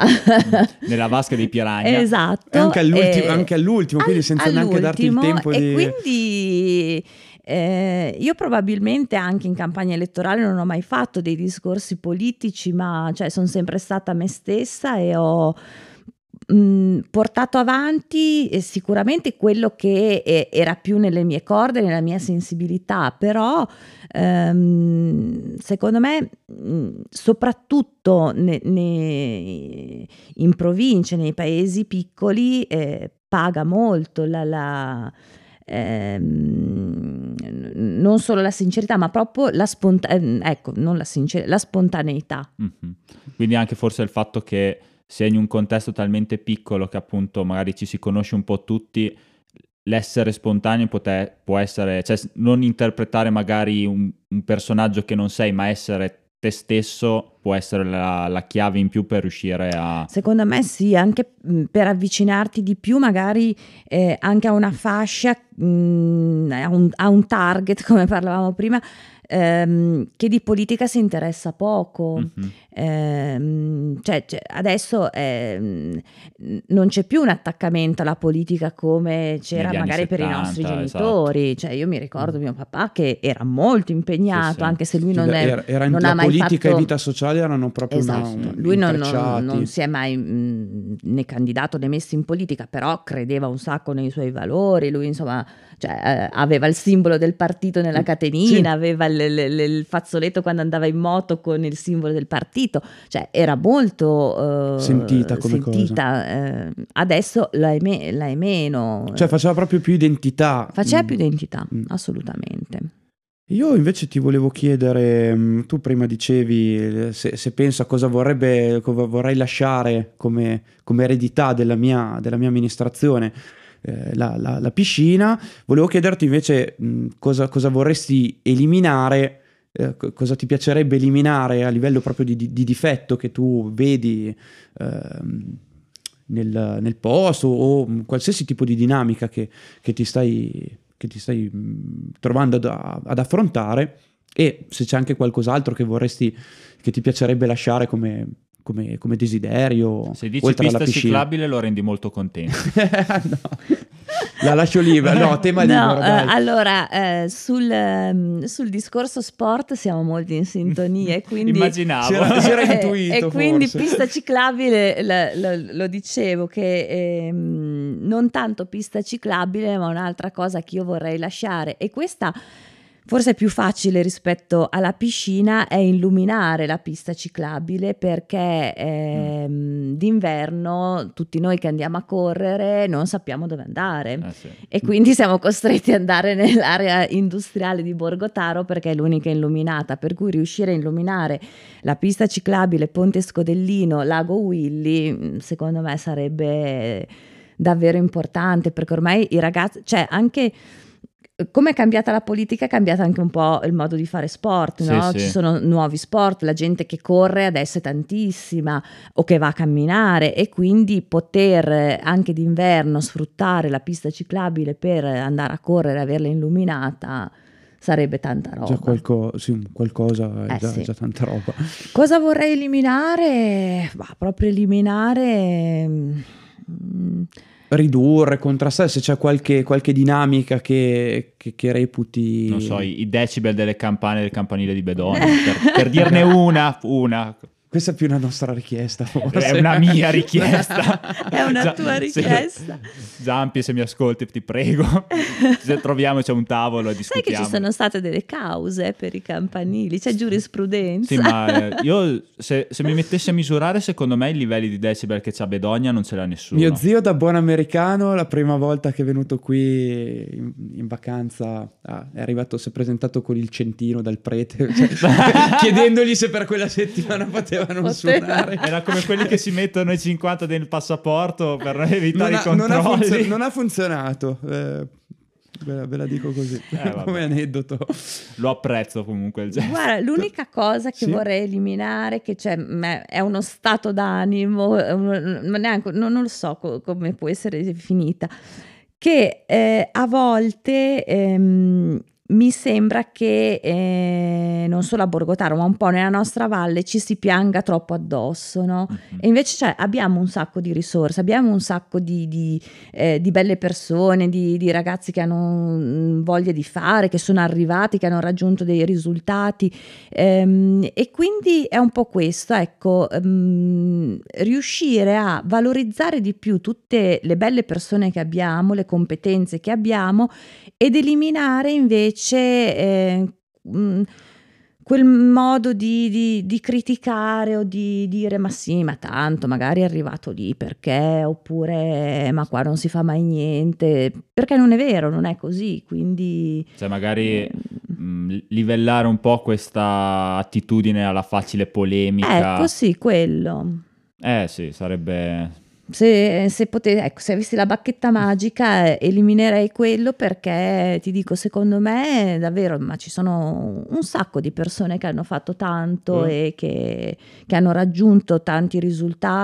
nella vasca dei piranha. Esatto. Anche all'ultimo, anche all'ultimo quindi senza all'ultimo, neanche darti il tempo e di... Quindi eh, io probabilmente anche in campagna elettorale non ho mai fatto dei discorsi politici, ma cioè, sono sempre stata me stessa e ho mm, portato avanti eh, sicuramente quello che eh, era più nelle mie corde, nella mia sensibilità, però ehm, secondo me mm, soprattutto ne, ne, in province, nei paesi piccoli, eh, paga molto la, la ehm, non solo la sincerità, ma proprio la, sponta- ehm, ecco, la, sincer- la spontaneità. Mm-hmm. Quindi anche forse il fatto che sei in un contesto talmente piccolo che appunto magari ci si conosce un po' tutti, l'essere spontaneo pote- può essere, cioè non interpretare magari un, un personaggio che non sei, ma essere te stesso può essere la, la, chiave in più per riuscire a... Secondo me sì, anche per avvicinarti di più magari eh, anche a una fascia, mh, a, un, a un target come parlavamo prima, ehm, che di politica si interessa poco. Mm-hmm. Ehm, cioè, cioè, adesso ehm, non c'è più un attaccamento alla politica come c'era magari 70, per i nostri esatto. genitori. Esatto. Cioè, io mi ricordo mm. mio papà che era molto impegnato, sì, sì. anche se lui non, è, era, era non ha mai politica fatto... e vita sociale erano proprio esatto. una, lui non, non, non, si è mai mh, né candidato né messo in politica, però credeva un sacco nei suoi valori. Lui, insomma, cioè, eh, aveva il simbolo del partito nella catenina, sì. aveva il, il, il, fazzoletto quando andava in moto con il simbolo del partito, cioè era molto uh, sentita come sentita. Eh, adesso la è, me- la è, meno. Cioè faceva proprio più identità. Faceva mm. più identità, mm. assolutamente. Io invece ti volevo chiedere, mm, tu prima dicevi eh, se, se penso a cosa, vorrebbe, cosa vorrei lasciare come, come eredità della mia, della mia amministrazione. Eh, la, la, la, piscina. Volevo chiederti invece mh, cosa, cosa, vorresti eliminare, eh, cosa ti piacerebbe eliminare a livello proprio di, di, di difetto che tu vedi eh, nel, nel, posto o qualsiasi tipo di dinamica che, che ti stai, che ti stai mh, trovando ad, ad affrontare e se c'è anche qualcos'altro che vorresti, che ti piacerebbe lasciare come, come, come desiderio. Se dici pista ciclabile lo rendi molto contento. no. La lascio libera, no, tema no, libero. Eh, allora, eh, sul, eh, sul, discorso sport siamo molto in sintonia. Quindi, Immaginavo. Si era, si era intuito. e quindi forse. pista ciclabile, la, la, lo dicevo, che ehm, non tanto pista ciclabile, ma un'altra cosa che io vorrei lasciare. E questa Forse è più facile rispetto alla piscina è illuminare la pista ciclabile perché eh, mm. d'inverno tutti noi che andiamo a correre non sappiamo dove andare eh sì. e quindi siamo costretti ad andare nell'area industriale di Borgotaro perché è l'unica illuminata, per cui riuscire a illuminare la pista ciclabile Ponte Scodellino, Lago Willy, mm, secondo me sarebbe davvero importante perché ormai i ragazzi, cioè anche come è cambiata la politica, è cambiato anche un po' il modo di fare sport, no? sì, Ci sì. sono nuovi sport, la gente che corre adesso è tantissima o che va a camminare e quindi poter anche d'inverno sfruttare la pista ciclabile per andare a correre e averla illuminata sarebbe tanta roba. Già qualco, sì, qualcosa è, eh, già, sì. già, tanta roba. Cosa vorrei eliminare? Bah, proprio eliminare... Mm, ridurre, contrastare, se c'è qualche, qualche dinamica che, che, che, reputi... Non so, i, i decibel delle campane del campanile di Bedone, per, per dirne una, una. Questa è più una nostra richiesta, forse. È una mia richiesta. È una Gia- tua se- richiesta. Giampi, se mi ascolti, ti prego. Se troviamoci a un tavolo e Sai che discutiamo. ci sono state delle cause per i campanili, c'è giurisprudenza. Sì, ma eh, io se, se mi mettessi a misurare, secondo me i livelli di decibel che c'ha Bedogna non ce l'ha nessuno. Mio zio da buon americano, la prima volta che è venuto qui in, in vacanza, ah, è arrivato, si è presentato con il centino dal prete, cioè, chiedendogli se per quella settimana potevano Poteva. suonare. Era come quelli che si mettono i 50 del passaporto per Non evitare ha, i non ha controlli. funzio- non ha funzionato, eh, ve, la, ve la dico così, vabbè. come aneddoto. Lo apprezzo comunque il gesto. Guarda, l'unica cosa che Sì. vorrei eliminare, che c'è, mh, è uno stato d'animo, neanche, non, non lo so co- come può essere definita, che eh, a volte ehm, mi sembra che eh, non solo a Borgotaro, ma un po' nella nostra valle ci si pianga troppo addosso, no? Mhm. E invece cioè, abbiamo un sacco di risorse, abbiamo un sacco di, di, eh, di belle persone, di, di ragazzi che hanno mm, voglia di fare, che sono arrivati, che hanno raggiunto dei risultati. Ehm, e quindi è un po' questo, ecco, ehm, riuscire a valorizzare di più tutte le belle persone che abbiamo, le competenze che abbiamo ed eliminare invece eh, mm, quel modo di, di- di criticare o di dire ma sì, ma tanto magari è arrivato lì perché, oppure "Eh, ma qua non si fa mai niente, perché non è vero, non è così, quindi... Cioè, magari eh, mh, livellare un po' questa attitudine alla facile polemica. ecco sì, quello. Eh sì, sarebbe... Se, se, pote- ecco, se avessi la bacchetta magica eh, eliminerei quello perché ti dico, secondo me davvero, ma ci sono un sacco di persone che hanno fatto tanto Mm. e che, che hanno raggiunto tanti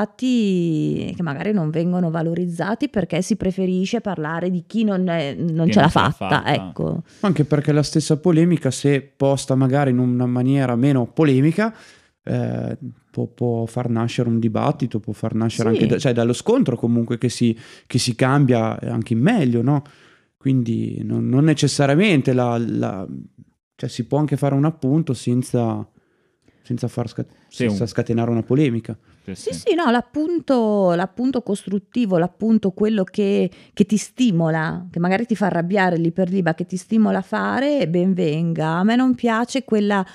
risultati che magari non vengono valorizzati perché si preferisce parlare di chi non, è- non Chi ce l'ha non ce l'ha fatta. fatta. Ecco. Anche perché la stessa polemica, se posta magari in una maniera meno polemica, eh, può, può far nascere un dibattito, può far nascere Sì. anche da- cioè, dallo scontro comunque che si, che si cambia anche in meglio, no? Quindi non, non necessariamente la, la- cioè, si può anche fare un appunto senza, senza far sca- Sì, un- senza scatenare una polemica. Sì, sì, no, l'appunto, l'appunto costruttivo, l'appunto quello che, che ti stimola, che magari ti fa arrabbiare lì per lì, ma che ti stimola a fare, ben venga. A me non piace quella,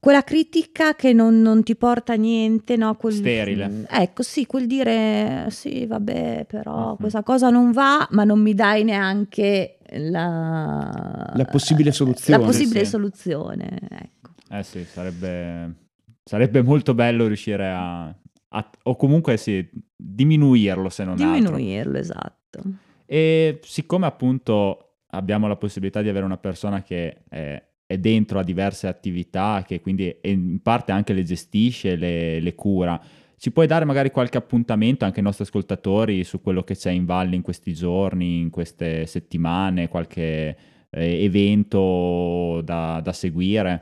quella critica che non, non ti porta a niente, no? Quel- Sterile. Ecco, sì, quel dire, sì, vabbè, però Mhm. questa cosa non va, ma non mi dai neanche la... La possibile soluzione. La possibile Sì. soluzione, ecco. Eh sì, sarebbe, sarebbe molto bello riuscire a, a- o comunque sì, diminuirlo se non altro. Diminuirlo, esatto. E siccome appunto abbiamo la possibilità di avere una persona che è, è dentro a diverse attività, che quindi in parte anche le gestisce, le, le cura, ci puoi dare magari qualche appuntamento anche ai nostri ascoltatori su quello che c'è in valle in questi giorni, in queste settimane, qualche eh, evento da, da seguire?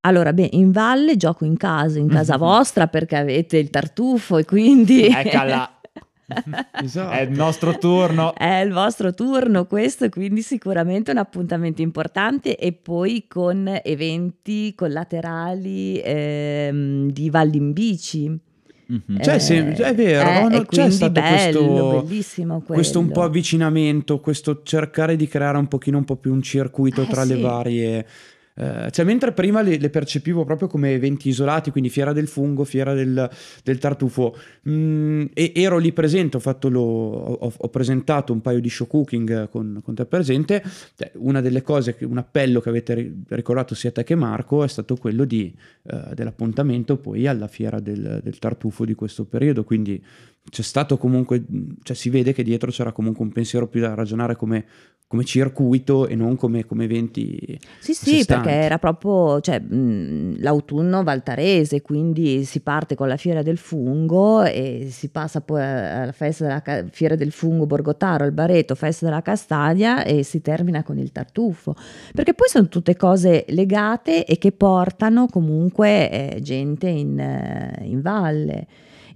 Allora, beh, in valle gioco in casa, in casa Mhm. vostra perché avete il tartufo e quindi Eccola, Esatto. è il nostro turno. è il vostro turno questo, quindi sicuramente un appuntamento importante e poi con eventi collaterali ehm, di Valli in bici. Mhm. Cioè, sì, è vero, eh, no? C'è stato bello, questo- questo un po' avvicinamento, questo cercare di creare un pochino un po' più un circuito Eh, tra le sì. varie... eh, cioè, mentre prima le, le percepivo proprio come eventi isolati, quindi fiera del fungo, fiera del, del tartufo, mm, e ero lì presente, ho, fatto lo- ho, ho presentato un paio di show cooking con, con te presente. Cioè, una delle cose, un appello che avete ri- ricordato sia te che Marco, è stato quello di, eh, dell'appuntamento poi alla fiera del, del tartufo di questo periodo. Quindi c'è stato comunque, cioè si vede che dietro c'era comunque un pensiero più da ragionare come, come circuito e non come, come eventi. Sì, sì, perché era proprio cioè, mh, l'autunno valtarese, quindi si parte con la fiera del fungo e si passa poi alla festa della ca- fiera del fungo Borgotaro, il Bareto, festa della castagna e si termina con il tartufo. Perché poi sono tutte cose legate e che portano comunque eh, gente in, eh, in valle.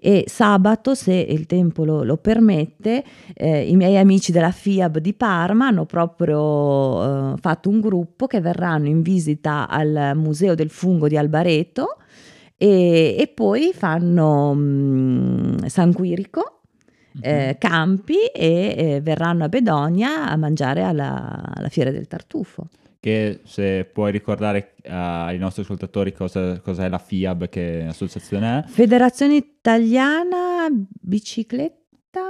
E sabato, se il tempo lo, lo permette, eh, i miei amici della FIAB di Parma hanno proprio eh, fatto un gruppo che verranno in visita al Museo del Fungo di Albareto E, e poi fanno mm, San Quirico, eh, Campi e eh, verranno a Bedonia a mangiare alla, alla Fiera del Tartufo. Che se puoi ricordare eh, ai nostri ascoltatori cosa, cosa è la FIAB, che associazione è. Federazione Italiana Bicicletta.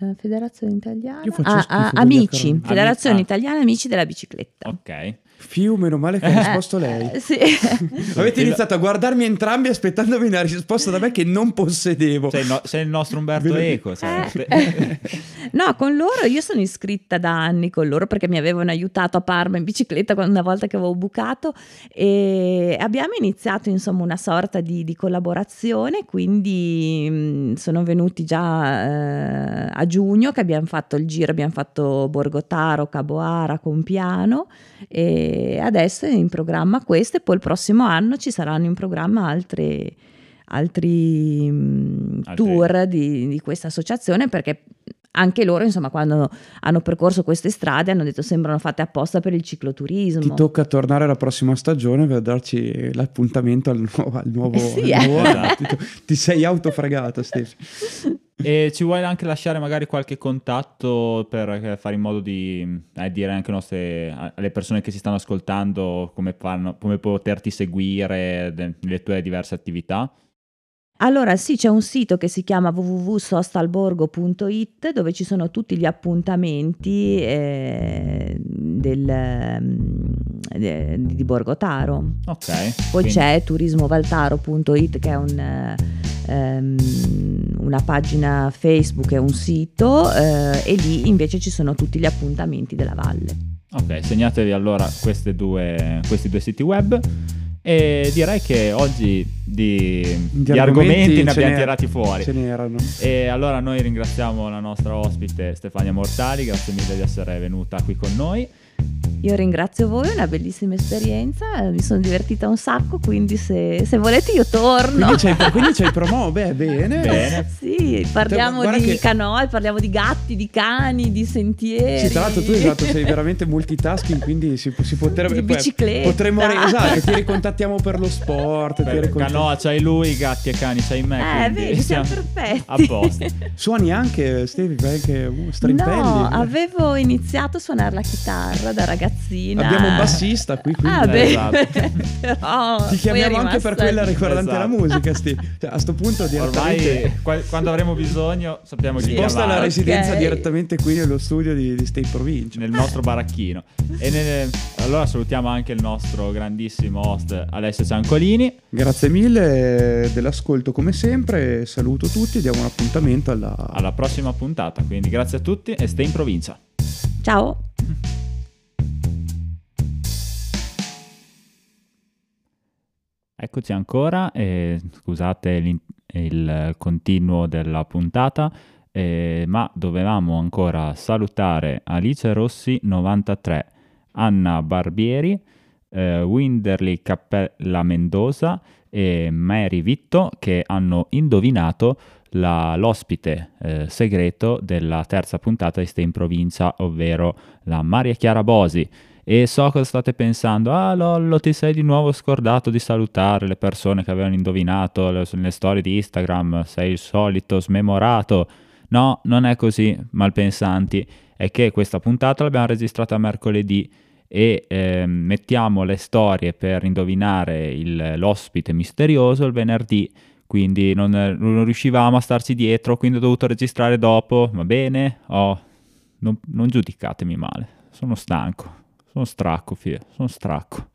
eh, Federazione Italiana Ah, ah, Amici. Federazione Ah. Italiana Amici della Bicicletta. Ok. Fiu, meno male che ha risposto lei. Eh, sì. Avete iniziato a guardarmi entrambi aspettandomi una risposta da me che non possedevo. Sei, il no- sei il nostro Umberto? Eco. Eh. No, con loro io sono iscritta da anni con loro perché mi avevano aiutato a Parma in bicicletta quando- una volta che avevo bucato e abbiamo iniziato insomma una sorta di, di collaborazione, quindi mh, sono venuti già eh, a giugno che abbiamo fatto il giro, abbiamo fatto Borgotaro, Caboara, Compiano e adesso è in programma questo e poi il prossimo anno ci saranno in programma altre altri mh, Altri- tour di, di questa associazione perché anche loro insomma quando hanno percorso queste strade hanno detto sembrano fatte apposta per il cicloturismo Ti tocca tornare la prossima stagione per darci l'appuntamento al nuovo. Al nuovo, Eh sì, al eh. nuovo- Esatto. ti, ti sei autofregata, Steffi. E ci vuoi anche lasciare magari qualche contatto per eh, fare in modo di eh, dire anche nostre- alle persone che si stanno ascoltando come, fanno, come poterti seguire nelle tue diverse attività? Allora sì, c'è un sito che si chiama www.sostalborgo.it dove ci sono tutti gli appuntamenti eh, del, mm, de- di Borgotaro. Ok. Poi quindi- c'è turismovaltaro.it che è un, eh, ehm, una pagina Facebook e un sito eh, e lì invece ci sono tutti gli appuntamenti della valle. Ok, segnatevi allora queste due- questi due siti web. E direi che oggi di, di argomenti, ne ce abbiamo tirati fuori. Ce n'erano. E allora noi ringraziamo la nostra ospite Stefania Mortali, grazie mille di essere venuta qui con noi. Io ringrazio voi, è una bellissima esperienza, mi sono divertita un sacco, quindi se, se volete io torno. Quindi quindi c'hai promo? Beh, bene. Bene. Sì, parliamo Guarda di che- canoe, parliamo di gatti, di cani, di sentieri. Sì, tra l'altro tu esatto, sei veramente multitasking, quindi si, si potrebbe... Di bicicletta. Potremmo... Esatto, ti ricontattiamo per lo sport. ti Per ricontattiamo- canoa c'hai lui, gatti e cani c'hai me. Eh, vedi, siamo perfetti. a posto. Suoni anche, Stevi, fai anche uh, strimpelli. No, avevo iniziato a suonare la chitarra da ragazzina. Abbiamo un bassista qui, quindi Ah, beh, Esatto. però ti chiamiamo anche per quella riguardante la Esatto. musica, Stevi. Cioè, a sto punto direttamente... Ormai qua- quando avremo bisogno sappiamo chi Sposta la residenza Ok. direttamente qui nello studio di, di State Provincia. nel nostro baracchino. E nel- allora salutiamo anche il nostro grandissimo host Alessio Ciancolini. Grazie mille dell'ascolto come sempre, saluto tutti e diamo un appuntamento alla... Alla prossima puntata. Quindi grazie a tutti e stay in provincia. Ciao. Eccoci ancora, e scusate il continuo della puntata, eh, ma dovevamo ancora salutare Alice Rossi 93, Anna Barbieri, eh, Winderly Cappella Mendoza e Mary Vitto che hanno indovinato la- l'ospite eh, segreto della terza puntata di Stay in provincia, ovvero la Maria Chiara Bosi. E so cosa state pensando. Ah, Lollo, ti sei di nuovo scordato di salutare le persone che avevano indovinato le, storie di Instagram. Sei il solito smemorato. No, non è così, malpensanti. È che questa puntata l'abbiamo registrata mercoledì e ehm, mettiamo le storie per indovinare il- l'ospite misterioso il venerdì. Quindi non, non riuscivamo a starci dietro, quindi ho dovuto registrare dopo. Va bene? Oh, non, non giudicatemi male. Sono stanco. Sono stracco, fio. Sono stracco.